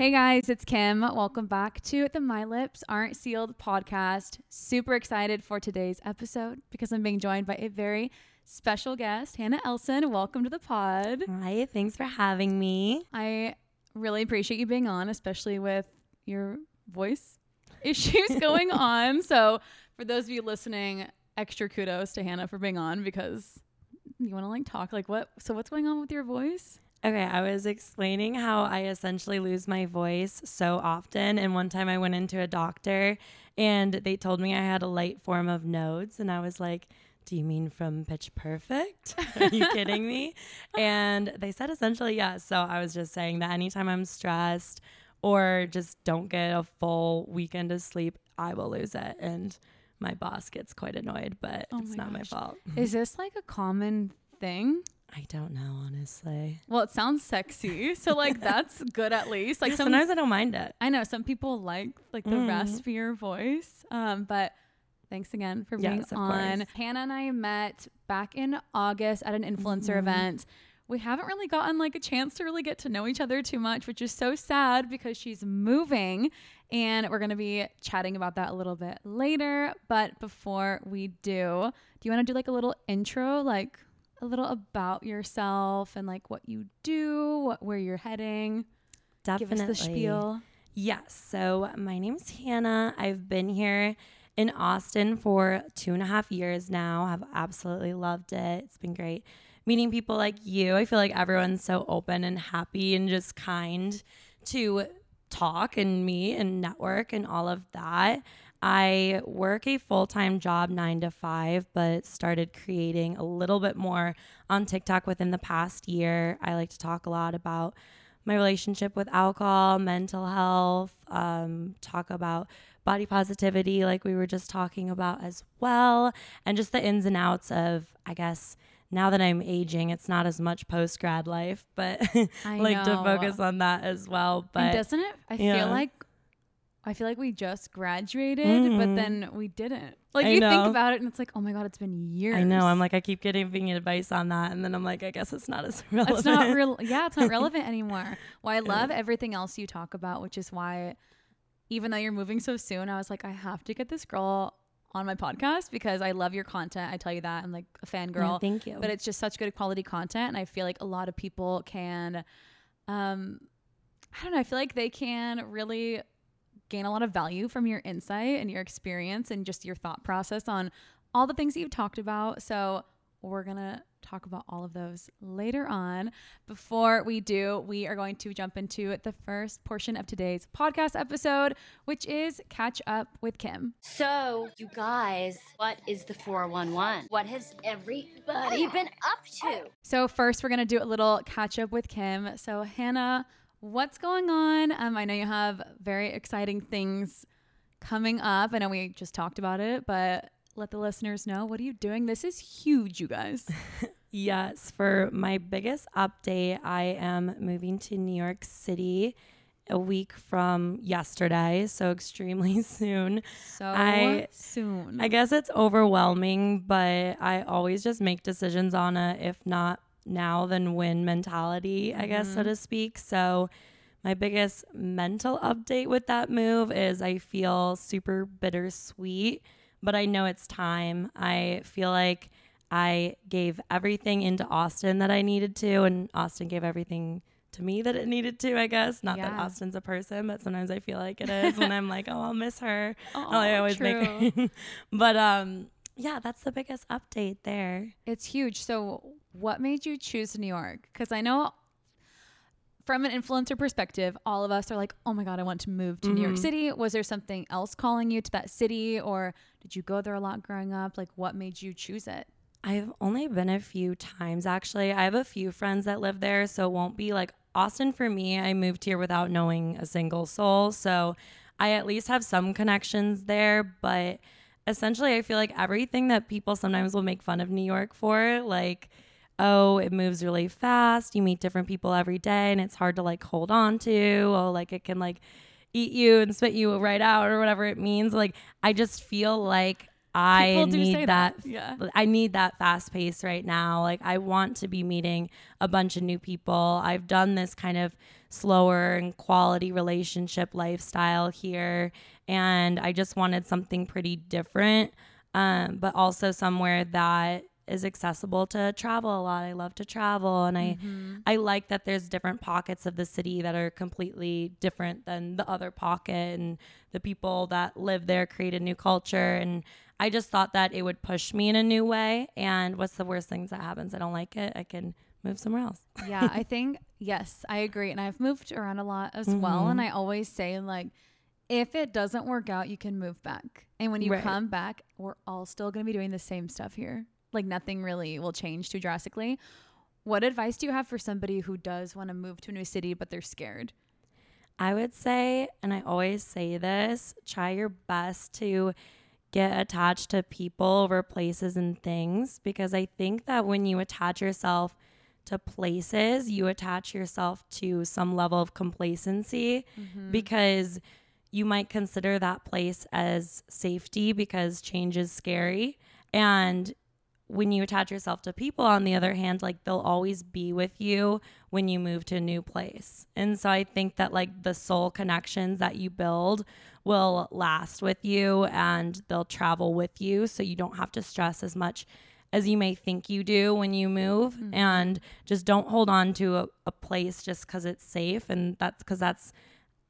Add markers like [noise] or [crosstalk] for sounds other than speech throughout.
Hey guys, it's Kim. Welcome back to the My Lips Aren't Sealed podcast. Super excited for today's episode because I'm being joined by a very special guest, Hannah Elson. Welcome to the pod. Hi, thanks for having me. I really appreciate you being on, especially with your voice [laughs] issues going [laughs] on. So, for those of you listening, extra kudos to Hannah for being on because you want to like talk like what so what's going on with your voice? Okay, I was explaining how I essentially lose my voice so often. And one time I went into a doctor and they told me I had a light form of nodes. And I was like, Do you mean from pitch perfect? [laughs] Are you kidding me? And they said essentially, yes. So I was just saying that anytime I'm stressed or just don't get a full weekend of sleep, I will lose it. And my boss gets quite annoyed, but Oh it's my not my fault. Is this like a common thing? I don't know, honestly. Well, it sounds sexy. So like [laughs] that's good at least. Like Yeah, some sometimes I don't mind it. I know some people like like the Mm. raspier voice. Um, but thanks again for being Yes, on. course. Hannah and I met back in August at an influencer Mhm. event. We haven't really gotten like a chance to really get to know each other too much, which is so sad because she's moving and we're going to be chatting about that a little bit later. But before we do, do you want to do like a little intro, like a little about yourself and like what you do, what, where you're heading? Definitely. Give us the spiel. Yes. So my name's Hannah. I've been here in Austin for two and a half years now. I've absolutely loved it. It's been great meeting people like you. I feel like everyone's so open and happy and just kind to talk and meet and network and all of that. I work a full time job nine to five, but started creating a little bit more on TikTok within the past year. I like to talk a lot about my relationship with alcohol, mental health, um, talk about body positivity, like we were just talking about as well, and just the ins and outs of, I guess, now that I'm aging, it's not as much post grad life, but [laughs] I like to focus on that as well. and But doesn't it? I yeah. feel like I feel like we just graduated, but Mhm. then we didn't. Like I you think about it, and it's like, oh my god, it's been years. I know, I'm like, I keep getting advice on that, and then I'm like, I guess it's not as relevant. [laughs] it's not real. Yeah, it's not [laughs] relevant anymore. Well, I love everything else you talk about, which is why, even though you're moving so soon, I was like, I have to get this girl on my podcast because I love your content. I tell you that I'm like a Yeah, fangirl. thank you. but it's just such good quality content and i feel like a lot of people can um i don't know i feel like they can really gain a lot of value from your insight and your experience and just your thought process on all the things that you've talked about so we're gonna talk about all of those later on before we do we are going to jump into the first portion of today's podcast episode which is catch up with kim So, you guys, what is the 411? What has everybody been up to? So first, we're gonna do a little catch up with Kim. So Hannah, what's going on? Um, I know you have very exciting things coming up. I know we just talked about it, but let the listeners know what are you doing. This is huge, you guys. [laughs] Yes, for my biggest update, I am moving to New York City a week from yesterday, so extremely [laughs] soon. So I- soon. I guess it's overwhelming, but I always just make decisions on a if not now than when mentality, I guess so Mhm. to speak. So my biggest mental update with that move is I feel super bittersweet, but I know it's time. I feel like I gave everything into Austin that I needed to, and Austin gave everything to me that it needed to, I guess. Not that Austin's a person, but sometimes I feel like it is when I'm like, oh, I'll miss her. [laughs] oh, I always true. make [laughs] her. but um, yeah, that's the biggest update there. It's huge. So, what made you choose New York? Because I know from an influencer perspective, all of us are like, oh my God, I want to move to New York Mhm. City. Was there something else calling you to that city, or did you go there a lot growing up? Like, what made you choose it? I've only been a few times actually. I have a few friends that live there, so it won't be like Austin for me. I moved here without knowing a single soul, so I at least have some connections there, but essentially I feel like everything that people sometimes will make fun of New York for, like oh, it moves really fast, you meet different people every day and it's hard to like hold on to, oh like it can like eat you and spit you right out or whatever it means. Like I just feel like I People do say need that. Yeah. I need that fast pace right now. Like I want to be meeting a bunch of new people. I've done this kind of slower and quality relationship lifestyle here and I just wanted something pretty different. Um, but also somewhere that is accessible to travel a lot. I love to travel and I I like that there's different pockets of the city that are completely different than the other pocket and the people that live there create a new culture and I just thought that it would push me in a new way and what's the worst things that happens? I don't like it. I can move somewhere else. yeah, I [laughs] think yes, I agree. And I've moved around a lot as well. And Mhm. I always say like, if it doesn't work out, you can move back. And when you Right. come back, we're all still going to be doing the same stuff here. Like nothing really will change too drastically. What advice do you have for somebody who does want to move to a new city but they're scared? I would say, and I always say this, try your best to get attached to people over places and things because I think that when you attach yourself to places, you attach yourself to some level of complacency mm-hmm. because you might consider that place as safety because change is scary. And when you attach yourself to people, on the other hand, like they'll always be with you when you move to a new place. And so I think that like the soul connections that you build will last with you and they'll travel with you. So you don't have to stress as much as you may think you do when you move. Mm-hmm. And just don't hold on to a, a place just because it's safe. And that's because that's,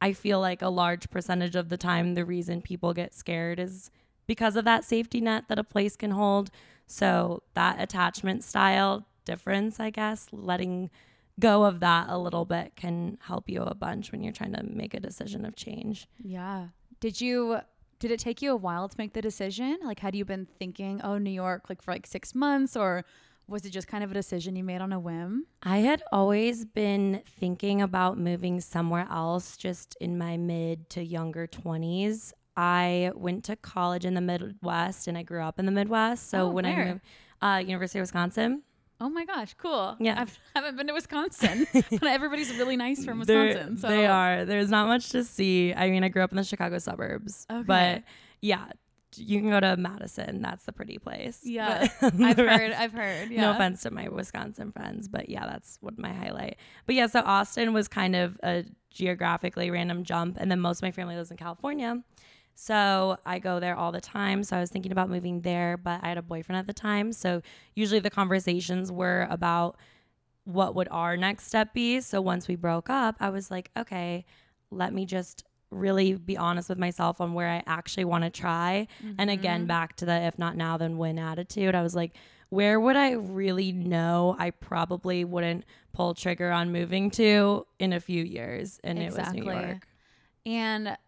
I feel like a large percentage of the time, the reason people get scared is because of that safety net that a place can hold. So that attachment style difference, I guess, letting go of that a little bit can help you a bunch when you're trying to make a decision of change. Yeah. Did you did it take you a while to make the decision? Like had you been thinking, "Oh, New York like for like 6 months or was it just kind of a decision you made on a whim? I had always been thinking about moving somewhere else just in my mid to younger 20s. I went to college in the Midwest and I grew up in the Midwest. So Oh, when where? I moved, uh, University of Wisconsin. Oh my gosh, cool. Yeah. I've, I [laughs] haven't been to Wisconsin, [laughs] but everybody's really nice from Wisconsin. So They are. There's not much to see. I mean, I grew up in the Chicago suburbs, Okay. but yeah, you can go to Madison. That's the pretty place. Yeah. [laughs] I've heard, I've heard. Yeah. No offense to my Wisconsin friends, but yeah, that's what my highlight. But yeah, so Austin was kind of a geographically random jump, and then most of my family lives in California. So I go there all the time. So I was thinking about moving there, but I had a boyfriend at the time. So usually the conversations were about what would our next step be. So once we broke up, I was like, okay, let me just really be honest with myself on where I actually want to try. And again, mm-hmm. back to the if not now, then when attitude. I was like, where would I really know I probably wouldn't pull trigger on moving to in a few years? And it was New York. And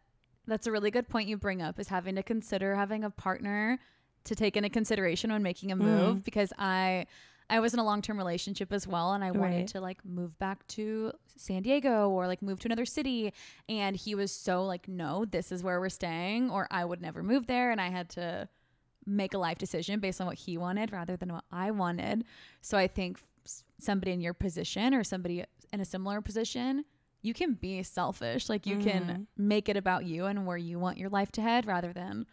that's a really good point you bring up is having to consider having a partner to take into consideration when making a move Mm. because I I was in a long-term relationship as well and I wanted Right. to like move back to San Diego or like move to another city and he was so like no this is where we're staying or I would never move there and I had to make a life decision based on what he wanted rather than what I wanted. So I think somebody in your position or somebody in a similar position, you can be selfish. Like you can make it about you and where you want your life to head rather than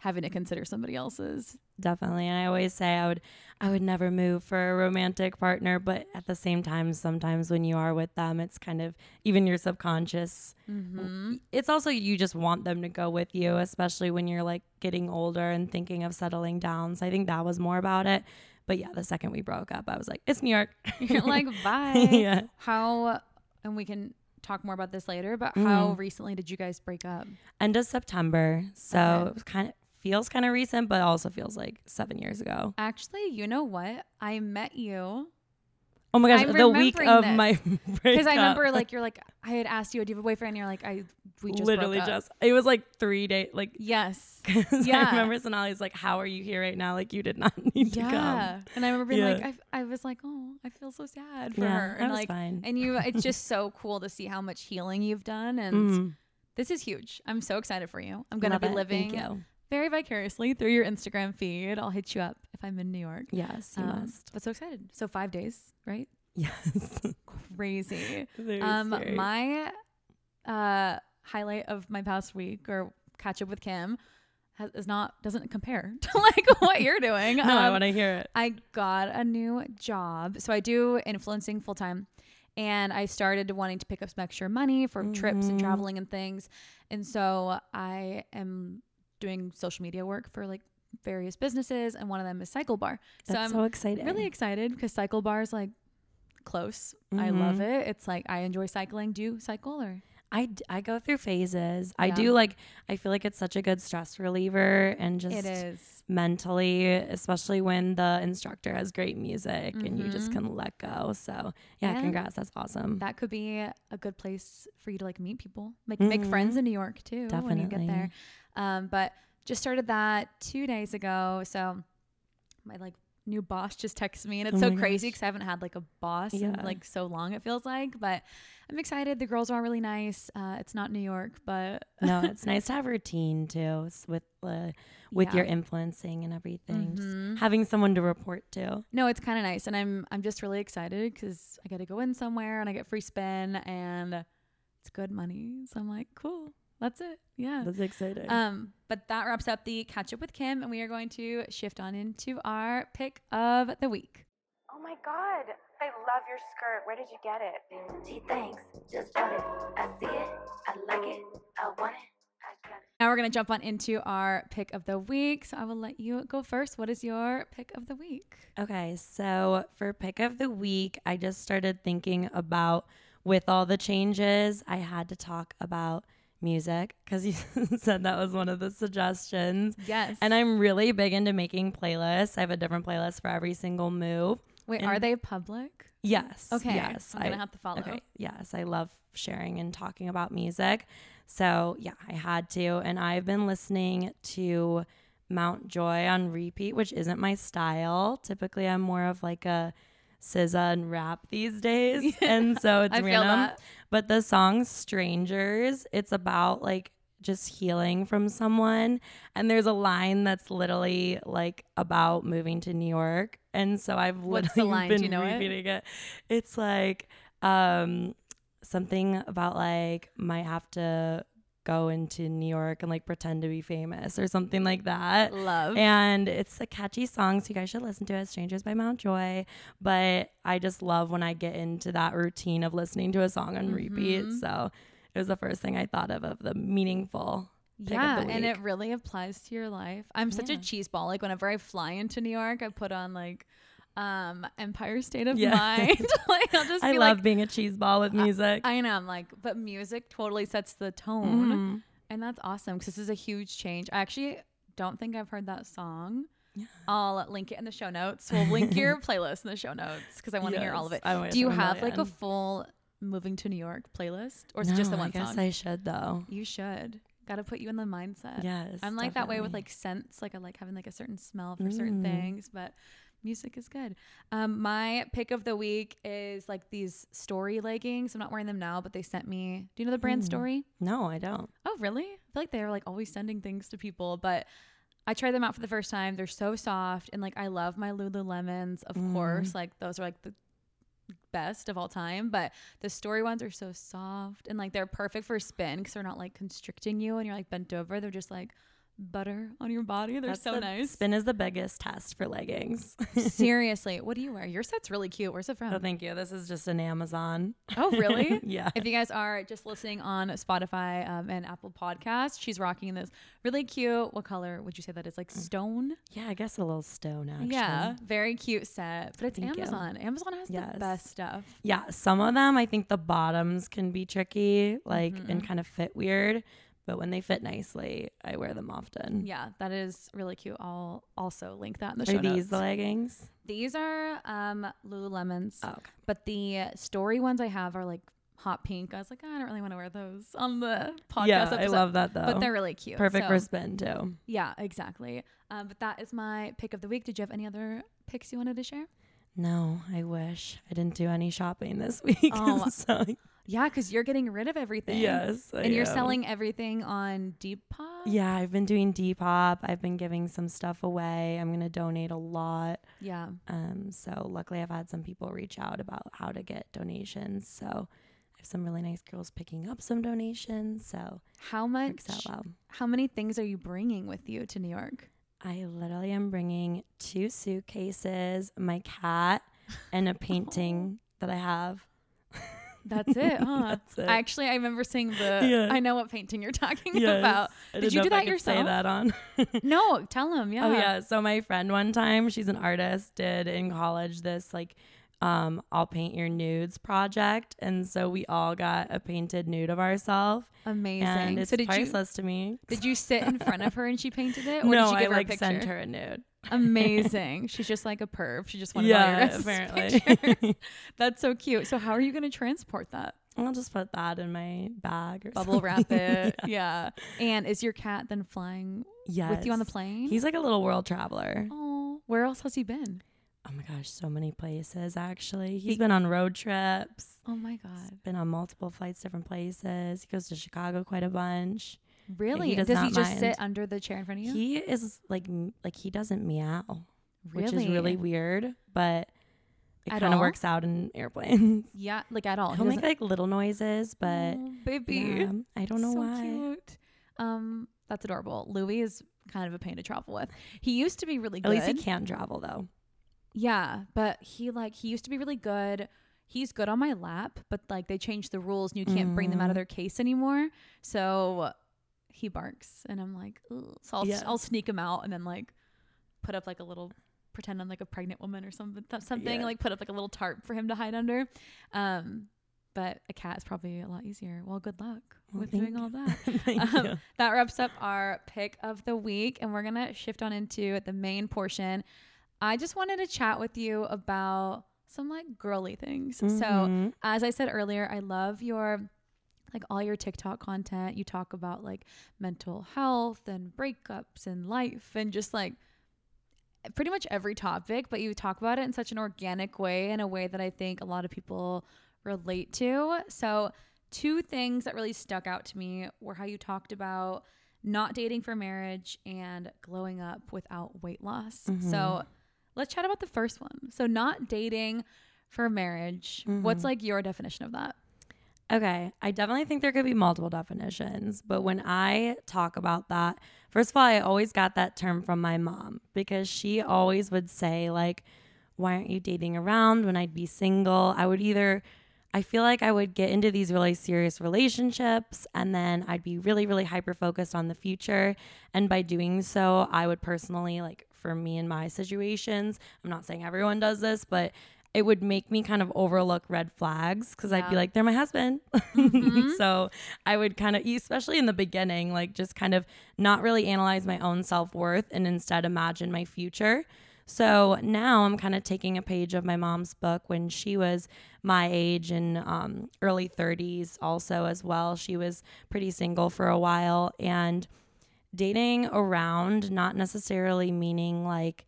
having to consider somebody else's. Definitely. And I always say I would I would never move for a romantic partner, but at the same time, sometimes when you are with them, it's kind of even your subconscious. Mm-hmm. It's also you just want them to go with you, especially when you're like getting older and thinking of settling down. So I think that was more about it. But yeah, the second we broke up, I was like, it's New York. [laughs] You're like, [laughs] bye. yeah. How, and we can talk more about this later, but how Mm. recently did you guys break up? End of September. So Okay. it was kind of feels kind of recent, but also feels like seven years ago. Actually, you know what? I met you Oh my gosh, I'm the week of this. my because. I remember like you're like I had asked you, do you have a boyfriend? And you're like, I we just literally just it was like three days like yes [laughs] Yeah. I remember Sonali's like, How are you here right now? Like you did not [laughs] need to come. Yeah. And I remember being like, I, I was like, oh, I feel so sad for Yeah, her. And like, fine. and you, [laughs] it's just so cool to see how much healing you've done. And Mhm. this is huge. I'm so excited for you. I'm going to Love be it. living. Very vicariously through your Instagram feed. I'll hit you up if I'm in New York. Yes, you Um, must. But so excited. So five days, right? Yes. [laughs] Crazy. Um, scary. my uh, highlight of my past week or catch up with Kim has, is not doesn't compare [laughs] to like what [laughs] you're doing. No, I Um, want to hear it. I got a new job. So I do influencing full time. And I started wanting to pick up some extra money for trips and Mhm. traveling and things. And so I am doing social media work for like various businesses. And one of them is CycleBar. So That's I'm so exciting. really excited because CycleBar is like close. I love Mhm. it. It's like I enjoy cycling. Do you cycle or? I, d- I go through phases. I do like, I feel like it's such a good stress reliever and just it is. mentally, especially when the instructor has great music and you just Mhm. can let go. So, yeah, And congrats. That's awesome. That could be a good place for you to like meet people, like make friends Mhm. in New York too when you get there. Um, but just started that two days ago. So my like new boss just texted me, and it's Oh so crazy because I haven't had like a boss in like so long. It feels like, but I'm excited. The girls are all really nice. Uh, it's not New York, but [laughs] no, it's nice to have a routine too with uh, with your influencing and everything. Just Mhm. having someone to report to. No, it's kind of nice, and I'm I'm just really excited because I get to go in somewhere and I get free spin, and it's good money. So I'm like, cool, that's it. Yeah. That's exciting. Um, but that wraps up the catch up with Kim, and we are going to shift on into our pick of the week. Oh my god, I love your skirt. Where did you get it? Gee, thanks. Just bought it. I see it. I like it. I want it. I got it. Now we're gonna jump on into our pick of the week. So I will let you go first. What is your pick of the week? Okay, so for pick of the week, I just started thinking about with all the changes, I had to talk about music because you [laughs] said that was one of the suggestions. Yes. And I'm really big into making playlists. I have a different playlist for every single move. wait. and- Are they public? Yes. Okay. Yes. I'm gonna have to follow. Okay. Yes. I love sharing and talking about music. So, yeah, I had to. And I've been listening to Mount Joy on repeat, which isn't my style. Typically, I'm more of like a SZA and rap these days. [laughs] and so it's random. But the song Strangers, it's about like just healing from someone. And there's a line that's literally like about moving to New York. And so I've What's literally [laughs] line? Been you know it? repeating it. It's like um something about like might have to go into New York and like pretend to be famous or something like that. Love. And it's a catchy song, so you guys should listen to it. Strangers by Mount Joy. But I just love when I get into that routine of listening to a song on repeat. Mhm. So it was the first thing I thought of of the meaningful. yeah, and it really applies to your life. I'm such a Yeah. cheese ball. Like whenever I fly into New York, I put on like um Empire State of Yeah. Mind. [laughs] like I'll just [laughs] I be love like being a cheese ball with music. I know, I'm like, but music totally sets the tone. Mhm. And that's awesome because this is a huge change. I actually don't think I've heard that song. Yeah. I'll link it in the show notes. We'll link your [laughs] playlist in the show notes because I want to hear all of it. I Do you have like a full moving to New York playlist or is it just the No, one I guess song? I should though. you should. Got to put you in the mindset. Yes. I'm like that way with like scents. Like I like having like a certain smell for certain Mm. things, but music is good. Um, my pick of the week is like these story leggings. I'm not wearing them now, but they sent me. Do you know the brand Mm. Story? No, I don't. Oh, really? I feel like they're like always sending things to people, but I tried them out for the first time. They're so soft, and like I love my Lululemons, of Mm. course. Like those are like the best of all time, but the story ones are so soft and like they're perfect for spin because they're not like constricting you and you're like bent over. They're just like butter on your body. They're That's so the- nice. Spin is the biggest test for leggings. [laughs] Seriously, what do you wear? Your set's really cute. Where's it from? oh, thank you. This is just an Amazon. Oh, really? [laughs] yeah. If you guys are just listening on Spotify um, and Apple Podcasts, she's rocking this really cute. What color would you say that is? Like stone? Yeah, I guess a little stone actually. Yeah, very cute set. But it's Thank you. Amazon. Amazon has Yes. the best stuff. Yeah, some of them I think the bottoms can be tricky, like and Mhm. kind of fit weird, but when they fit nicely, I wear them often. Yeah, that is really cute. I'll also link that in the Are show these notes. the leggings? These are um, Lululemons, Oh, okay. but the story ones I have are like hot pink. I was like, "Ah, I don't really want to wear those on the podcast yeah, episode. I love that though. but they're really cute. perfect so- for spin too. Yeah, exactly. Um, but that is my pick of the week. Did you have any other picks you wanted to share? No, I wish I didn't do any shopping this [laughs] week. Oh, [laughs] so, Yeah, because you're getting rid of everything. yes, I And you're am. selling everything on Depop? Yeah, I've been doing Depop. I've been giving some stuff away. I'm gonna donate a lot. Yeah. Um, so luckily I've had some people reach out about how to get donations. So I have some really nice girls picking up some donations. So How much? out well. How many things are you bringing with you to New York? I literally am bringing two suitcases, my cat, and a [laughs] painting that I have. That's it, [laughs] huh? That's it. Actually, I remember seeing the. Yeah. I know what painting you're talking Yes. about. I Did you do that could Say yourself? that on. [laughs] No, tell him. Yeah. Oh yeah. So my friend one time, she's an artist, did in college this like um I'll paint your nudes project. And so we all got a painted nude of ourselves. Amazing. And it's so did you priceless to me. did you sit in front of her and she [laughs] painted it, or no, did you give I her like a picture? sent her a nude. Amazing. She's just like a perv. She just wanted all Yeah, guys' [laughs] apparently. [laughs] That's so cute. So how are you going to transport that? I'll just put that in my bag or Bubble wrap [laughs] it. yeah. And is your cat then flying Yes. with you on the plane? He's like a little world traveler. oh, where else has he been? Oh my gosh, so many places actually. He's been on road trips. Oh my god. Been on multiple flights, different places. He goes to Chicago quite a bunch. Really? does does he just mind. sit under the chair in front of you? He is like like he doesn't meow, which is Really? really weird, but it kind of works out in airplanes. yeah, like at all. He He'll make like little noises, but Oh, baby. yeah, I don't know so why. Cute. Um, that's adorable. Louis is kind of a pain to travel with. He used to be really At good. least he can travel though. Yeah, but he like he used to be really good. He's good on my lap, but like they changed the rules and you can't bring them out of Mm. their case anymore. So he barks and I'm like, Ugh. so I'll. I'll sneak him out and then like put up like a little pretend I'm like a pregnant woman or something something Yeah. like put up like a little tarp for him to hide under. Um but a cat is probably a lot easier. Well, good luck Well, with doing all that. [laughs] Um, that wraps up our pick of the week, and we're gonna shift on into the main portion. I just wanted to chat with you about some like girly things. So, Mhm. as I said earlier, I love your like all your TikTok content. You talk about like mental health and breakups and life and just like pretty much every topic, but you talk about it in such an organic way, in a way that I think a lot of people relate to. So, two things that really stuck out to me were how you talked about not dating for marriage and glowing up without weight loss. So, mm-hmm. let's chat about the first one. So, not dating for marriage. What's mm-hmm. like your definition of that? Okay, I definitely think there could be multiple definitions, but when I talk about that, first of all, I always got that term from my mom because she always would say like, "Why aren't you dating around when I'd be single?" I would either I feel like I would get into these really serious relationships and then I'd be really really hyper focused on the future, and by doing so, I would personally like for me and my situations, I'm not saying everyone does this, but it would make me kind of overlook red flags because I'd be like, they're my husband. [laughs] so I would kind of, especially in the beginning, like just kind of not really analyze my own self worth and instead imagine my future. So now I'm kind of taking a page of my mom's book when she was my age in um, early 30s, also as well. She was pretty single for a while and dating around, not necessarily meaning like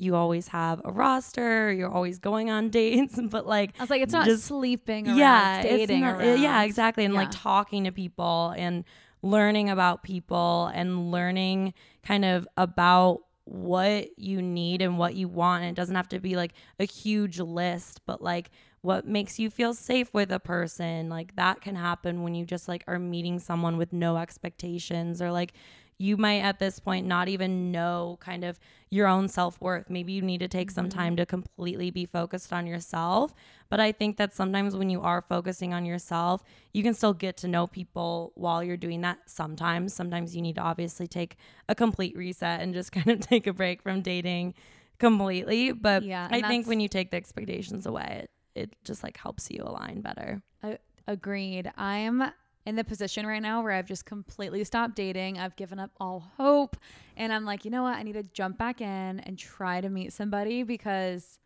you always have a roster, you're always going on [laughs] dates, but like I was like, it's not Just- sleeping around, yeah, it's it's dating not- uh, around. yeah, exactly, and like talking to people and learning about people and learning kind of about what you need and what you want. And it doesn't have to be like a huge list, but like what makes you feel safe with a person. Like that can happen when you just like are meeting someone with no expectations or like you might at this point not even know kind of your own self-worth. Maybe you need to take some mm-hmm. time to completely be focused on yourself. But I think that sometimes when you are focusing on yourself, you can still get to know people while you're doing that sometimes. Sometimes you need to obviously take a complete reset and just [laughs] kind of take a break from dating completely. But Yeah, I think when you take the expectations away, it, it just like helps you align better. I, agreed. I'm in the position right now where I've just completely stopped dating. I've given up all hope. And I'm like, you know what? I need to jump back in and try to meet somebody because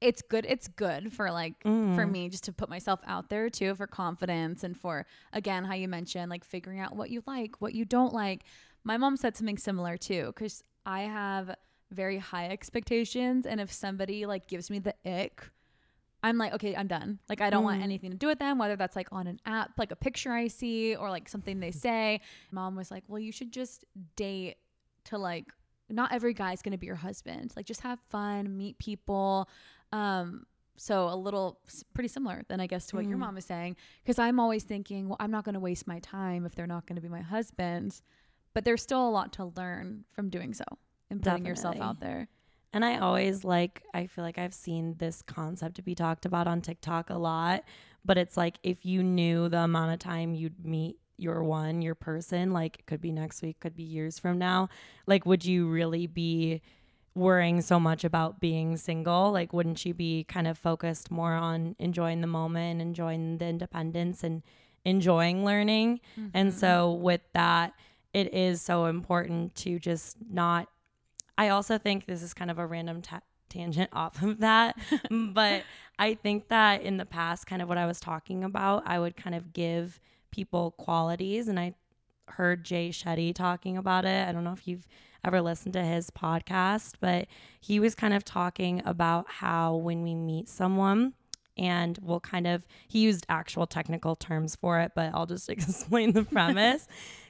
it's good. It's good for like, for Mm. me, just to put myself out there too, for confidence and for, again, how you mentioned, like figuring out what you like, what you don't like. My mom said something similar too, because I have very high expectations. And if somebody like gives me the ick, I'm like, okay, I'm done. Like, I don't want Mm. anything to do with them, whether that's like on an app, like a picture I see, or like something they say. Mom was like, well, you should just date to like, not every guy's gonna be your husband. Like, just have fun, meet people. Um, so a little pretty similar then I guess to what your Mhm. mom is saying because I'm always thinking, well, I'm not going to waste my time if they're not going to be my husband. But there's still a lot to learn from doing so and putting yourself out there. And I always like, I feel like I've seen this concept to be talked about on TikTok a lot, but it's like if you knew the amount of time you'd meet your one, your person, like it could be next week, could be years from now, like would you really be worrying so much about being single? Like, wouldn't you be kind of focused more on enjoying the moment, enjoying the independence, and enjoying learning? And Mm-hmm. so, with that, it is so important to just not. I also think this is kind of a random ta- tangent [laughs] off of that, [laughs] but I think that in the past, kind of what I was talking about, I would kind of give people qualities, and I heard Jay Shetty talking about it. I don't know if you've ever listened to his podcast, but he was kind of talking about how when we meet someone, and we'll kind of he used actual technical terms for it, but I'll just [laughs] explain the premise.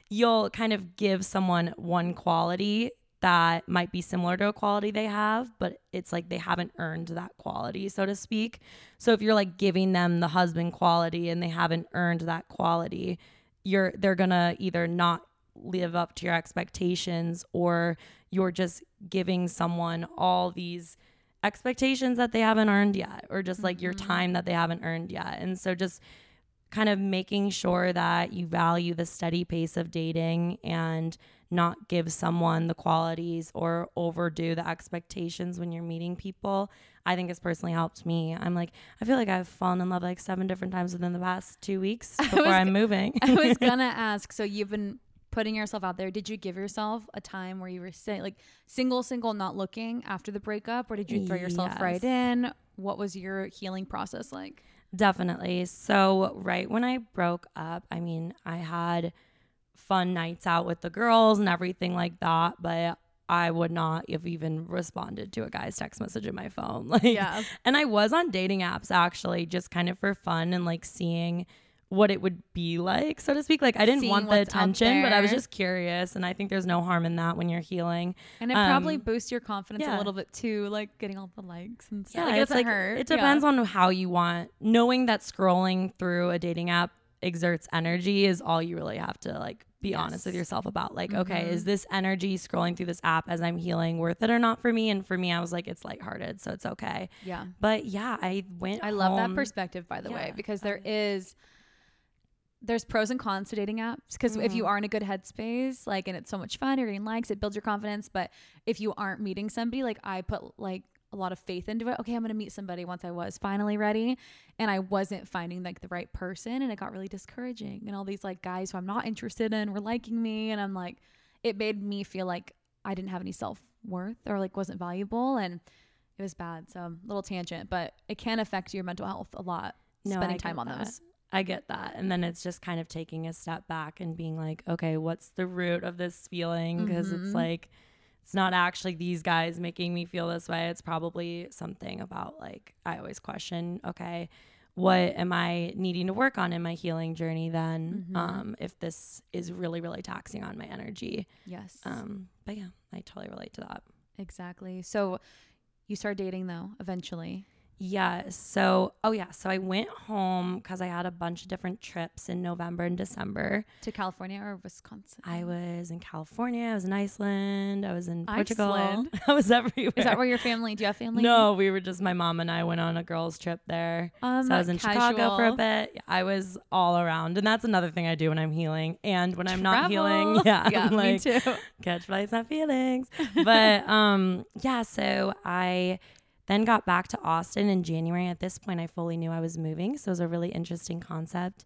You'll kind of give someone one quality that might be similar to a quality they have, but it's like they haven't earned that quality, so to speak. So if you're like giving them the husband quality and they haven't earned that quality, you're they're gonna either not live up to your expectations or you're just giving someone all these expectations that they haven't earned yet or just like your mm-hmm. time that they haven't earned yet and so just kind of making sure that you value the steady pace of dating and not give someone the qualities or overdo the expectations when you're meeting people i think has personally helped me i'm like i feel like i've fallen in love like seven different times within the past two weeks [laughs] before was i'm moving I was [laughs] gonna ask. So you've been putting yourself out there. Did you give yourself a time where you were say like single, single, not looking after the breakup, or did you throw yourself right in? What was your healing process like? Definitely. So, right when I broke up, I mean, I had fun nights out with the girls and everything like that, but I would not have even responded to a guy's text message in my phone. [laughs] Like, Yeah. and I was on dating apps actually, just kind of for fun and like seeing what it would be like, so to speak. Like, I didn't Seeing want the attention, but I was just curious. And I think there's no harm in that when you're healing. And it probably Um, boosts your confidence a little bit too, like getting all the likes and stuff. Yeah, like, it it's doesn't like hurt. it Yeah. depends on how you want. Knowing that scrolling through a dating app exerts energy is all you really have to like be honest with yourself about. Like, okay, Mhm. is this energy scrolling through this app as I'm healing worth it or not for me? And for me, I was like, it's lighthearted, so it's okay. Yeah. But yeah, I went. I love that perspective, by the way, because there is there's pros and cons to dating apps. Because if Mm-hmm. you are in a good headspace, like, and it's so much fun, you're getting likes, it builds your confidence. But if you aren't meeting somebody, like I put like a lot of faith into it. Okay, I'm gonna meet somebody once I was finally ready, and I wasn't finding like the right person, and it got really discouraging. And all these like guys who I'm not interested in were liking me, and I'm like, it made me feel like I didn't have any self worth or like wasn't valuable, and it was bad. So little tangent, but it can affect your mental health a lot. No, spending time on that. those. I get that. And then it's just kind of taking a step back and being like, okay, what's the root of this feeling? Because Mhm. it's like, it's not actually these guys making me feel this way. It's probably something about like, I always question, okay, what am I needing to work on in my healing journey then? Mhm. Um, if this is really, really taxing on my energy. Yes. Um, but yeah, I totally relate to that. exactly. So you start dating though eventually. Yeah. So, oh yeah. So I went home because I had a bunch of different trips in November and December. To California or Wisconsin? I was in California. I was in Iceland. I was in Portugal. Iceland? [laughs] I was everywhere. Is that where your family? Do you have family? No, we were just my mom and I went on a girls trip there. Um, so I was in Chicago for a bit. I was all around, and that's another thing I do when I'm healing, and when I'm not healing, [laughs] yeah, yeah, I'm me like, too. catch flights, not feelings. But um, yeah. So I then got back to Austin in January. At this point, I fully knew I was moving, so it was a really interesting concept.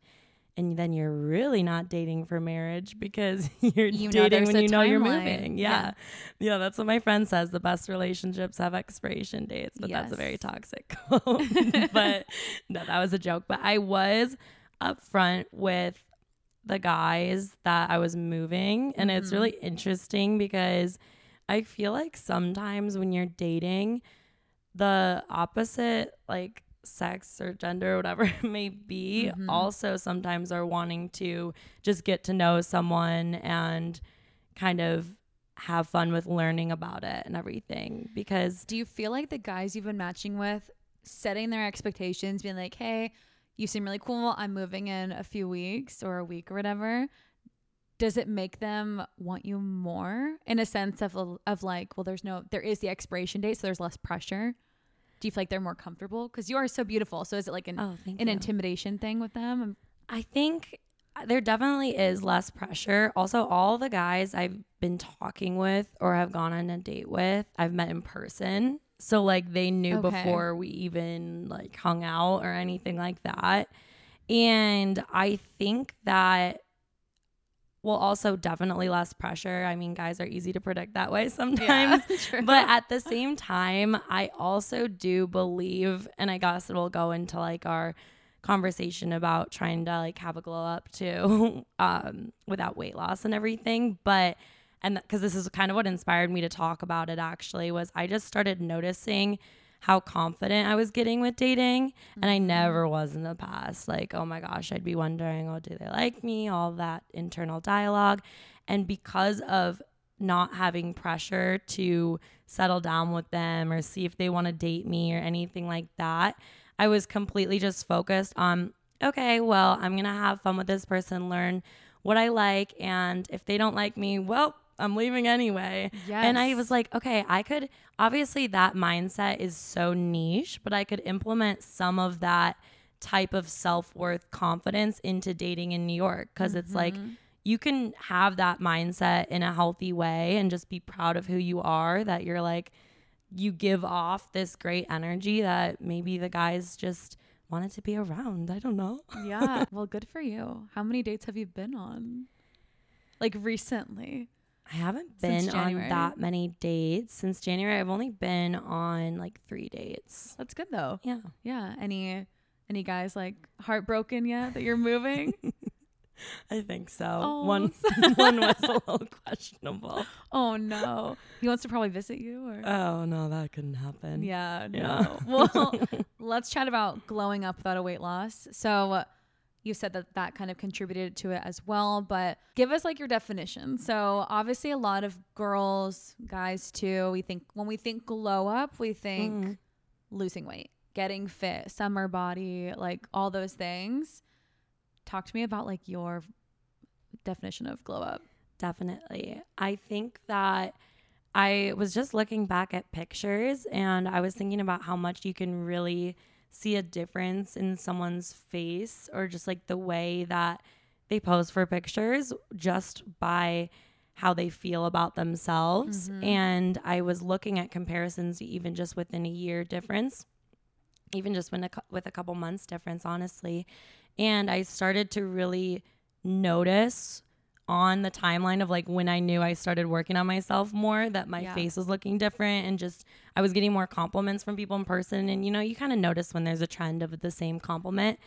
And then you're really not dating for marriage because [laughs] you're You dating when you know you're timeline. moving. Yeah. Yeah. yeah. that's what my friend says. The best relationships have expiration dates, but that's a very toxic [laughs] quote. [laughs] but no, that was a joke. But I was upfront with the guys that I was moving. And it's Mhm. really interesting because I feel like sometimes when you're dating, the opposite, like sex or gender or whatever [laughs] it may be, Mhm. also sometimes are wanting to just get to know someone and kind of have fun with learning about it and everything because Do you feel like the guys you've been matching with setting their expectations, being like, "Hey, you seem really cool. I'm moving in a few weeks or a week or whatever." Does it make them want you more in a sense of of like, well, there's no, there is the expiration date, so there's less pressure. Do you feel like they're more comfortable because you are so beautiful? So is it like an Oh, an you. intimidation thing with them? Um, I think uh, there definitely is less pressure. Also, all the guys I've been talking with or have gone on a date with, I've met in person. So like they knew Okay. before we even like hung out or anything like that. And I think that will also definitely less pressure. I mean, guys are easy to predict that way [laughs] sometimes. [laughs] true. but at the same time, I also do believe, and I guess it'll go into like our conversation about trying to like have a glow up too, [laughs] um, without weight loss and everything. But and because this is kind of what inspired me to talk about it actually was I just started noticing how confident I was getting with dating. And I mm-hmm. never was in the past. Like, oh my gosh, I'd be wondering, oh, do they like me? All that internal dialogue. And because of not having pressure to settle down with them or see if they want to date me or anything like that, I was completely just focused on, okay, well, I'm going to have fun with this person, learn what I like. And if they don't like me, well, I'm leaving anyway. And I was like, okay, I could obviously that mindset is so niche, but I could implement some of that type of self worth confidence into dating in New York because it's like mm-hmm. you can have that mindset in a healthy way and just be proud of who you are, that you're like, you give off this great energy that maybe the guys just wanted to be around. I don't know. yeah. [laughs] Well, good for you. How many dates have you been on? Like recently. I haven't been on that many dates since January. I've only been on like three dates. That's good though. Yeah. Yeah. Any any guys like heartbroken yet that you're moving? [laughs] I think so. Oh, one [laughs] [laughs] one was a little questionable. oh no. He wants to probably visit you or Oh no, that couldn't happen. Yeah, Yeah. no. Well, let's chat about glowing up without a weight loss. So, you said that that kind of contributed to it as well, but give us like your definition. So, obviously, a lot of girls, guys too, we think when we think glow up, we think Mhm. losing weight, getting fit, summer body, like all those things. Talk to me about like your definition of glow up. Definitely. I think that I was just looking back at pictures and I was thinking about how much you can really see a difference in someone's face or just like the way that they pose for pictures just by how they feel about themselves. Mm-hmm. And I was looking at comparisons even just within a year difference, even just when a, with a couple months difference, honestly. And I started to really notice on the timeline of like when I knew I started working on myself more that my Yeah. face was looking different and just I was getting more compliments from people in person and you know you kind of notice when there's a trend of the same compliment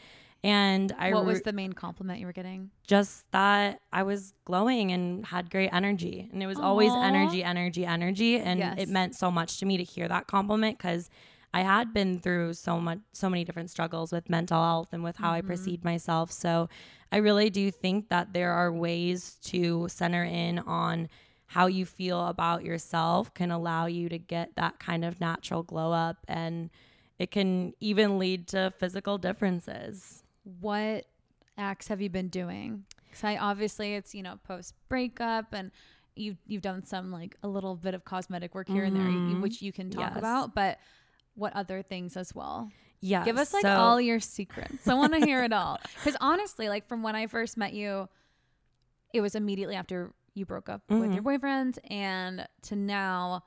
and I what re- was the main compliment you were getting? just that I was glowing and had great energy. And it was always energy, energy, energy. And Yes. it meant so much to me to hear that compliment because I had been through so much, so many different struggles with mental health and with how I perceived myself. So I really do think that there are ways to center in on how you feel about yourself can allow you to get that kind of natural glow up and it can even lead to physical differences. what acts have you been doing? Because I obviously it's you know post breakup and you've you've done some like a little bit of cosmetic work here and there, you- Mhm. which you can talk Yes. about. But what other things as well? Yeah. Give us like so- all your secrets. I want to hear it all. [laughs] Because honestly, like from when I first met you, it was immediately after you broke up with Mhm. your boyfriend, and to now.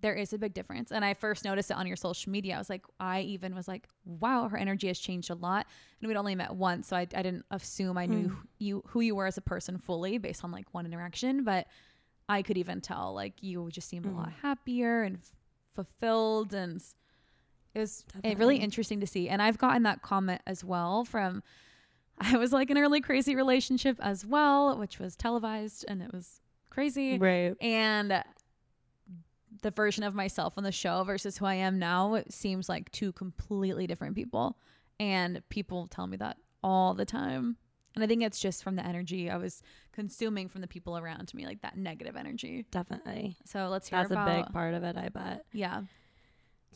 There is a big difference. And I first noticed it on your social media. I was like, I even was like, wow, her energy has changed a lot. And we'd only met once. So I, I didn't assume I knew Hmm. you who you were as a person fully based on like one interaction. But I could even tell like you just seemed a lot Hmm. happier and f- fulfilled. And it was eh, really interesting to see. And I've gotten that comment as well from, [laughs] I was like in a really crazy relationship as well, which was televised and it was crazy Right. and the version of myself on the show versus who I am now it seems like two completely different people and people tell me that all the time and I think it's just from the energy I was consuming from the people around me like that negative energy Definitely. so let's hear That's about a big part of it, I bet. yeah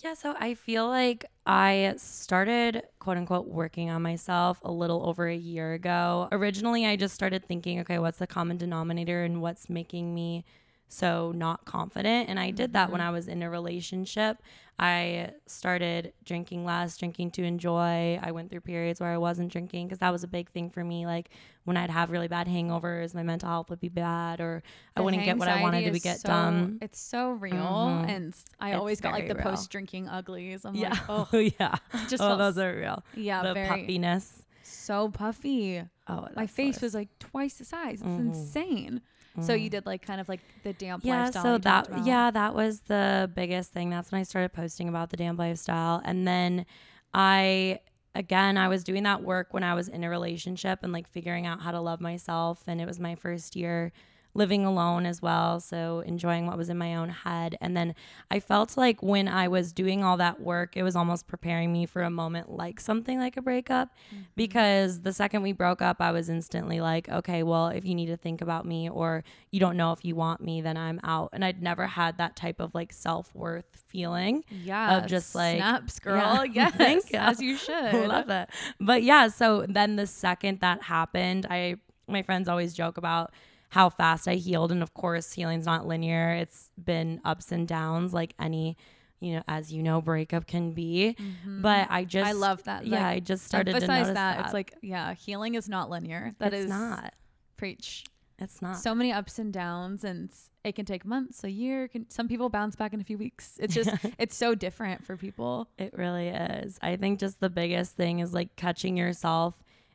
Yeah, so I feel like I started quote unquote working on myself a little over a year ago. Originally, I just started thinking, okay, what's the common denominator and what's making me so not confident? And I did that when I was in a relationship. I started drinking less, drinking to enjoy. I went through periods where I wasn't drinking because that was a big thing for me. Like when I'd have really bad hangovers, my mental health would be bad, or I wouldn't get what I wanted to be get so- done. It's so real, Mhm. and I It's always got like the post drinking uglies. I'm Yeah. like, [laughs] oh, yeah. just oh, those are real. yeah, the very puffiness. so puffy. Oh, My face was like twice the size. It's Mhm. insane. So you mm. did like kind of like the damp yeah lifestyle. so that yeah that was the biggest thing. That's when i started posting about the damp lifestyle. And then i again i was doing that work when i was in a relationship and like figuring out how to love myself. And it was my first year living alone as well so enjoying what was in my own head and then i felt like when i was doing all that work it was almost preparing me for a moment like something like a breakup mm-hmm. because the second we broke up i was instantly like okay well if you need to think about me or you don't know if you want me then i'm out and i'd never had that type of like self-worth feeling yeah, of just, like- snaps, [laughs] girl. Yeah. Yes, Thank you. as you should. [laughs] I love it but yeah so then the second that happened i my friends always joke about how fast i healed and of course healing's not linear it's been ups and downs like any you know as you know breakup can be but i just Mm-hmm. I love that. yeah Like, i just started to notice that. that, It's like yeah, healing is not linear. That it's is not preach. it's not So many ups and downs, and it can take months, a year. Can some people bounce back in a few weeks? It's just [laughs] it's so different for people. It really is. I think just the biggest thing is like catching yourself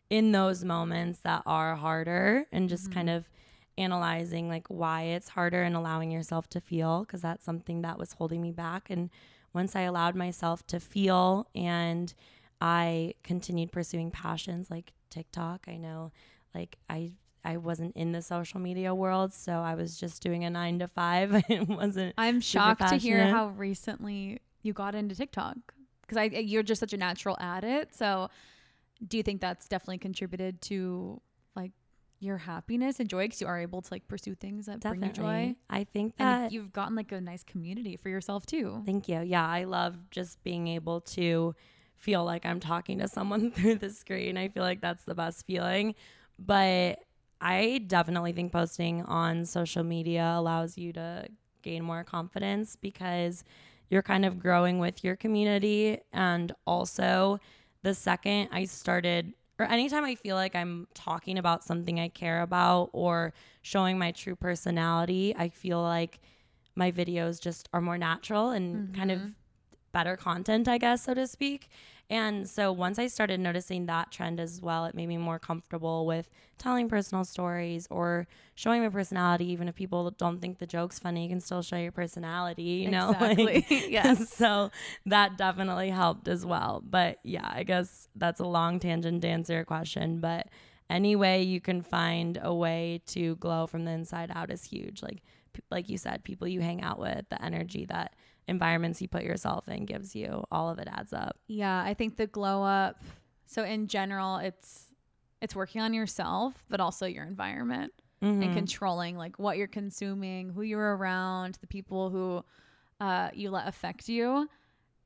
in those moments that are harder and just kind of analyzing like why it's harder and allowing yourself to feel because that's something that was holding me back and once I allowed myself to feel and I continued pursuing passions like TikTok, I know like I I wasn't in the social media world, so I was just doing a 9 to 5. [laughs] it wasn't I'm shocked to hear how recently you got into TikTok because I you're just such a natural at it. So, do you think that's definitely contributed to your happiness and joy because you are able to like pursue things that bring you joy? Definitely. I think And that you've gotten like a nice community for yourself too. Thank you. Yeah, I love just being able to feel like I'm talking to someone [laughs] through the screen. I feel like that's the best feeling. But I definitely think posting on social media allows you to gain more confidence because you're kind of growing with your community. And also, the second I started, or anytime I feel like I'm talking about something I care about or showing my true personality, I feel like my videos just are more natural and kind of mm-hmm. better content, I guess, so to speak. And so once I started noticing that trend as well, it made me more comfortable with telling personal stories or showing my personality. Even if people don't think the joke's funny, you can still show your personality, you know? [laughs] Exactly. [laughs] Yes. [laughs] So that definitely helped as well. But yeah, I guess that's a long tangent to answer your question. But any way you can find a way to glow from the inside out is huge. Like, like you said, people you hang out with, the energy that environments you put yourself in gives you, all of it adds up. Yeah, I think the glow up. So in general, it's it's working on yourself, but also your environment and Mhm. controlling like what you're consuming, who you're around, the people who uh, you let affect you.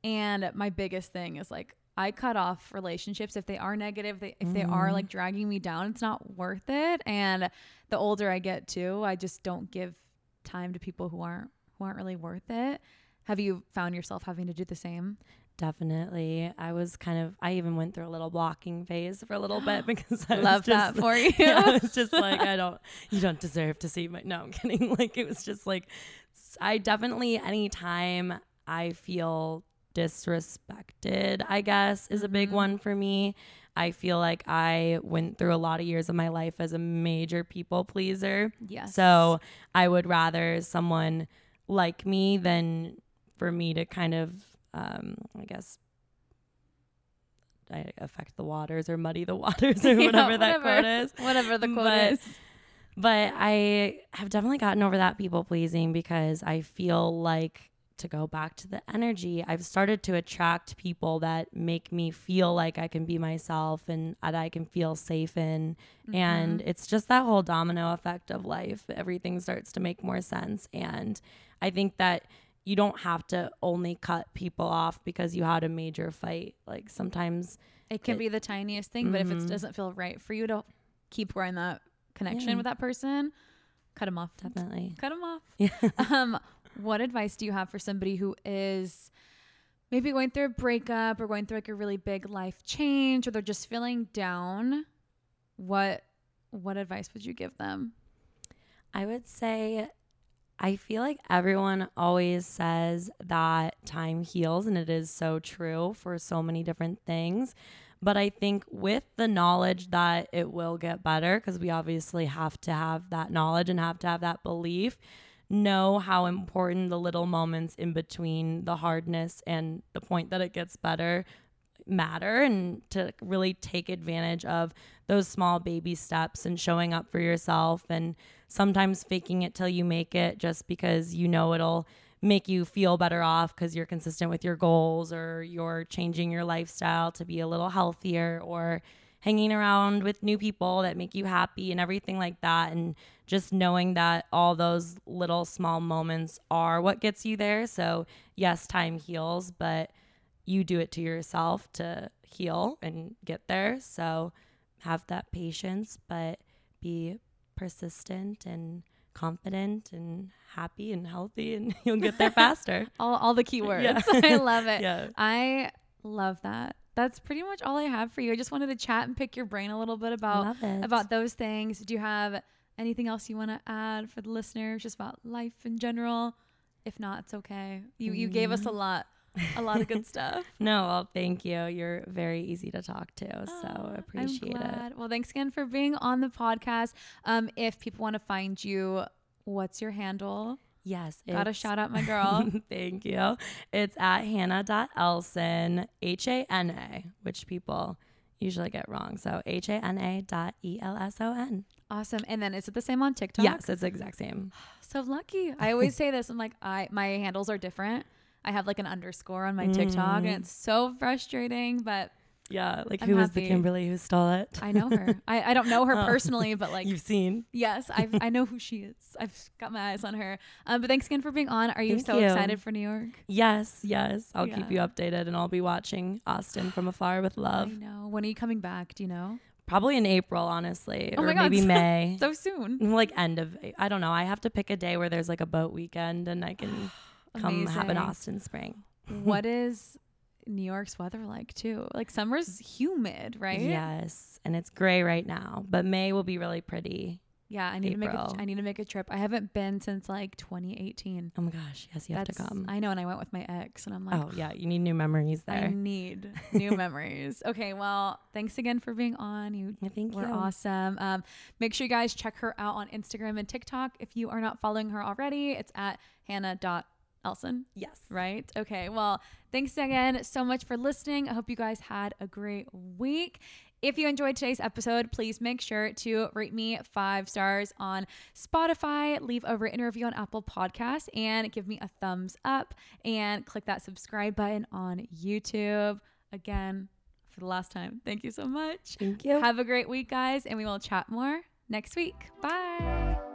And my biggest thing is like I cut off relationships if they are negative, they, if they are like dragging me down, it's not worth it. And the older I get too, I just don't give time to people who aren't who aren't really worth it. Have you found yourself having to do the same? Definitely. I was kind of, I even went through a little blocking phase for a little bit [gasps] because I Love that for [laughs] you. Yeah, I was just like, I [laughs] don't, you don't deserve to see my, no, I'm kidding. [laughs] Like, it was just like, I definitely, anytime I feel disrespected, I guess, is a big mm-hmm. one for me. I feel like I went through a lot of years of my life as a major people pleaser. Yes. So I would rather someone like me than for me to kind of, um, I guess, I affect the waters or muddy the [laughs] waters or Yeah, whatever that whatever. quote is. Whatever the quote But- is. But I have definitely gotten over that people pleasing because I feel like to go back to the energy, I've started to attract people that make me feel like I can be myself and that I can feel safe in. And it's just that whole domino effect of life. Everything starts to make more sense. And I think that you don't have to only cut people off because you had a major fight. Like sometimes It can It- be the tiniest thing, but if it Mhm. doesn't feel right for you to keep growing that connection Yeah. with that person, cut them off. definitely. Cut them off. Yeah. [laughs] um, what advice do you have for somebody who is maybe going through a breakup or going through like a really big life change or they're just feeling down? What what advice would you give them? I would say I feel like everyone always says that time heals, and it is so true for so many different things. But I think with the knowledge that it will get better, because we obviously have to have that knowledge and have to have that belief, know how important the little moments in between the hardness and the point that it gets better matter and to really take advantage of those small baby steps and showing up for yourself and sometimes faking it till you make it just because you know it'll make you feel better off because you're consistent with your goals or you're changing your lifestyle to be a little healthier or hanging around with new people that make you happy and everything like that and just knowing that all those little small moments are what gets you there so yes time heals but you do it to yourself to heal and get there. So have that patience, but be persistent and confident and happy and healthy, and [laughs] you'll get there faster. [laughs] All all the keywords. Yeah. [laughs] I love it. yeah. I love that. That's pretty much all I have for you. I just wanted to chat and pick your brain a little bit about about those things. Do you have anything else you want to add for the listeners, just about life in general? If not, it's okay. You you gave us a mm. lot, a lot of good stuff. [laughs] No, well, thank you. You're very easy to talk to, so appreciate I'm it. Well, thanks again for being on the podcast. Um, if people want to find you, what's your handle? Yes, Gotta it's- shout out my [laughs] girl. Thank you. It's at hana.elson, H A N A, which people usually get wrong. So H A N A dot E L S O N. awesome. And then is it the same on TikTok? Yes, it's the exact same. [sighs] So lucky. I always say this. I'm like, I my handles are different. I have like an underscore on my TikTok, Mm. and it's so frustrating. But Yeah, like I'm who was the. Kimberly who stole it? I know her. [laughs] I, I don't know her Oh. personally, but [laughs] like You've seen. yes, I I know who she is. I've got my eyes on her. Um, but thanks again for being on. Are you Thank so you. excited for New York? Yes, yes. I'll keep you updated and I'll be watching Austin from afar with love. I know. When are you coming back? Do you know? Probably in April, honestly. Oh or God, maybe [laughs] so- May. So soon. like end of I don't know. I have to pick a day where there's like a boat weekend and I can [sighs] [sighs] [sighs] come have an Austin spring. what [laughs] is New York's weather like too? Like summer's humid, right? Yes, and it's gray right now, but May will be really pretty. Yeah, I need to make a, April. I need to make a trip. I haven't been since like 2018. Oh my gosh, yes, you have to come. I know, and I went with my ex, and I'm like, oh yeah, you need new memories there. I need [laughs] new memories. Okay, well, thanks again for being on. You I think were you. awesome. Um, make sure you guys check her out on Instagram and TikTok. If you are not following her already, it's at hana.elson. Yes. Right. Okay. Well, thanks again so much for listening. I hope you guys had a great week. If you enjoyed today's episode, please make sure to rate me five stars on Spotify, leave a written review on Apple Podcasts, and give me a thumbs up and click that subscribe button on YouTube. Again, for the last time, thank you so much. Thank you. Have a great week, guys, and we will chat more next week. Bye.